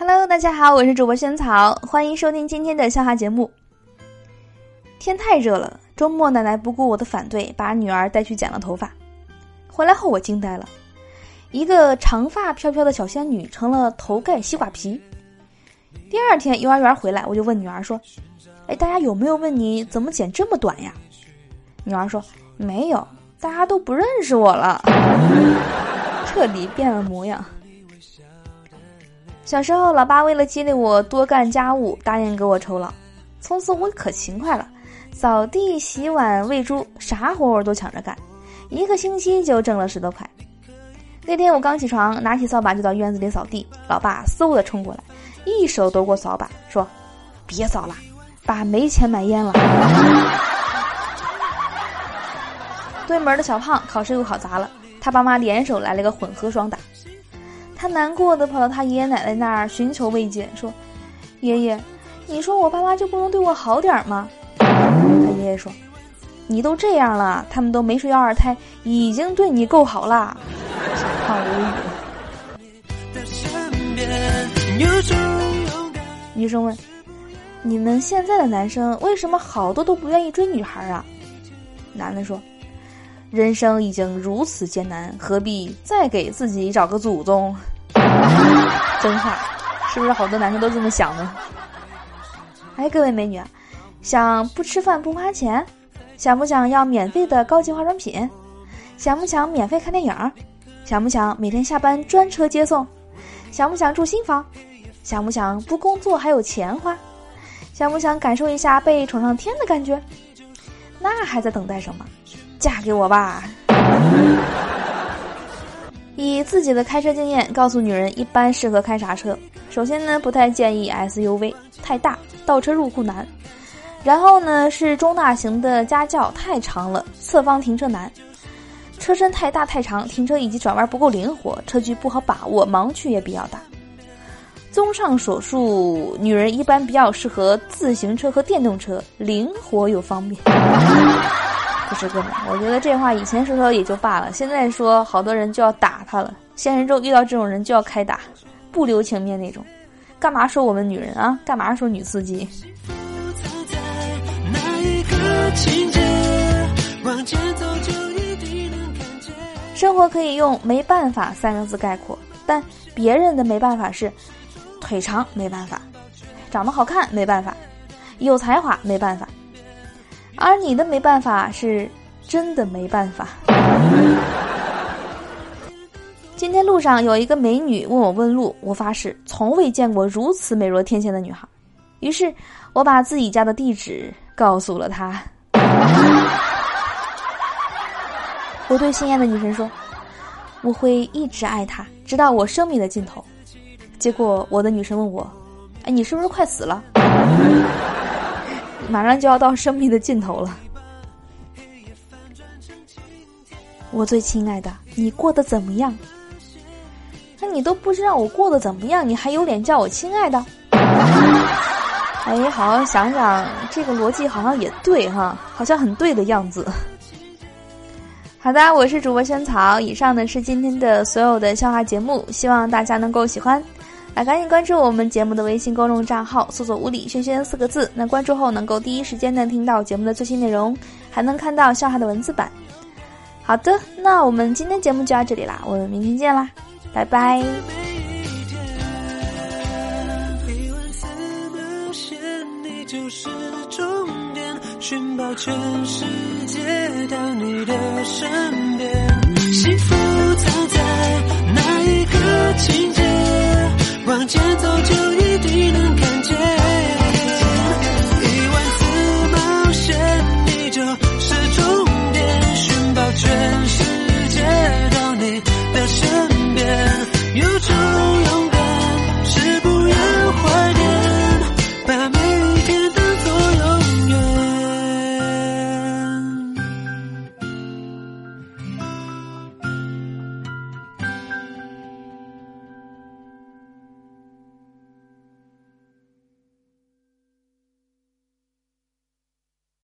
Hello，大家好，我是主播萱草，欢迎收听今天的笑话节目。天太热了，周末奶奶不顾我的反对，把女儿带去剪了头发。回来后我惊呆了，一个长发飘飘的小仙女成了头盖西瓜皮。第二天幼儿园回来，我就问女儿说：“哎，大家有没有问你怎么剪这么短呀？”女儿说：“没有，大家都不认识我了，彻底变了模样。”小时候，老爸为了激励我多干家务，答应给我酬劳。从此我可勤快了，扫地、洗碗、喂猪，啥活我都抢着干，一个星期就挣了十多块。那天我刚起床，拿起扫把就到院子里扫地，老爸嗖的冲过来，一手夺过扫把，说：“别扫了，爸没钱买烟了。”对门的小胖考试又考砸了，他爸妈联手来了个混合双打。他难过的跑到他爷爷奶奶那儿寻求慰藉，说：“爷爷，你说我爸妈就不能对我好点吗？”他爷爷说：“你都这样了，他们都没睡要二胎，已经对你够好啦。”胖无语。女生问：“你们现在的男生为什么好多都不愿意追女孩啊？”男的说。人生已经如此艰难，何必再给自己找个祖宗？真话，是不是好多男生都这么想呢？哎，各位美女啊，想不吃饭不花钱？想不想要免费的高级化妆品？想不想免费看电影？想不想每天下班专车接送？想不想住新房？想不想不工作还有钱花？想不想感受一下被宠上天的感觉？那还在等待什么？嫁给我吧！以自己的开车经验告诉女人，一般适合开啥车？首先呢，不太建议 SUV，太大，倒车入库难。然后呢，是中大型的家轿，太长了，侧方停车难。车身太大太长，停车以及转弯不够灵活，车距不好把握，盲区也比较大。综上所述，女人一般比较适合自行车和电动车，灵活又方便。不是哥们，我觉得这话以前说说也就罢了，现在说好多人就要打他了。现实中遇到这种人就要开打，不留情面那种。干嘛说我们女人啊？干嘛说女司机？生活可以用“没办法”三个字概括，但别人的没办法是腿长没办法，长得好看没办法，有才华没办法。而你的没办法是真的没办法。今天路上有一个美女问我问路，我发誓从未见过如此美若天仙的女孩。于是我把自己家的地址告诉了她。我对心爱的女神说：“我会一直爱她，直到我生命的尽头。”结果我的女神问我：“哎，你是不是快死了？”马上就要到生命的尽头了，我最亲爱的，你过得怎么样？那你都不知道我过得怎么样，你还有脸叫我亲爱的？哎，好好想想，这个逻辑好像也对哈，好像很对的样子。好的，我是主播萱草，以上呢是今天的所有的笑话节目，希望大家能够喜欢。来，赶紧关注我们节目的微信公众账号，搜索“屋里轩轩”四个字。那关注后能够第一时间的听到节目的最新内容，还能看到笑话的文字版。好的，那我们今天节目就到这里啦，我们明天见啦，拜拜。幸福在。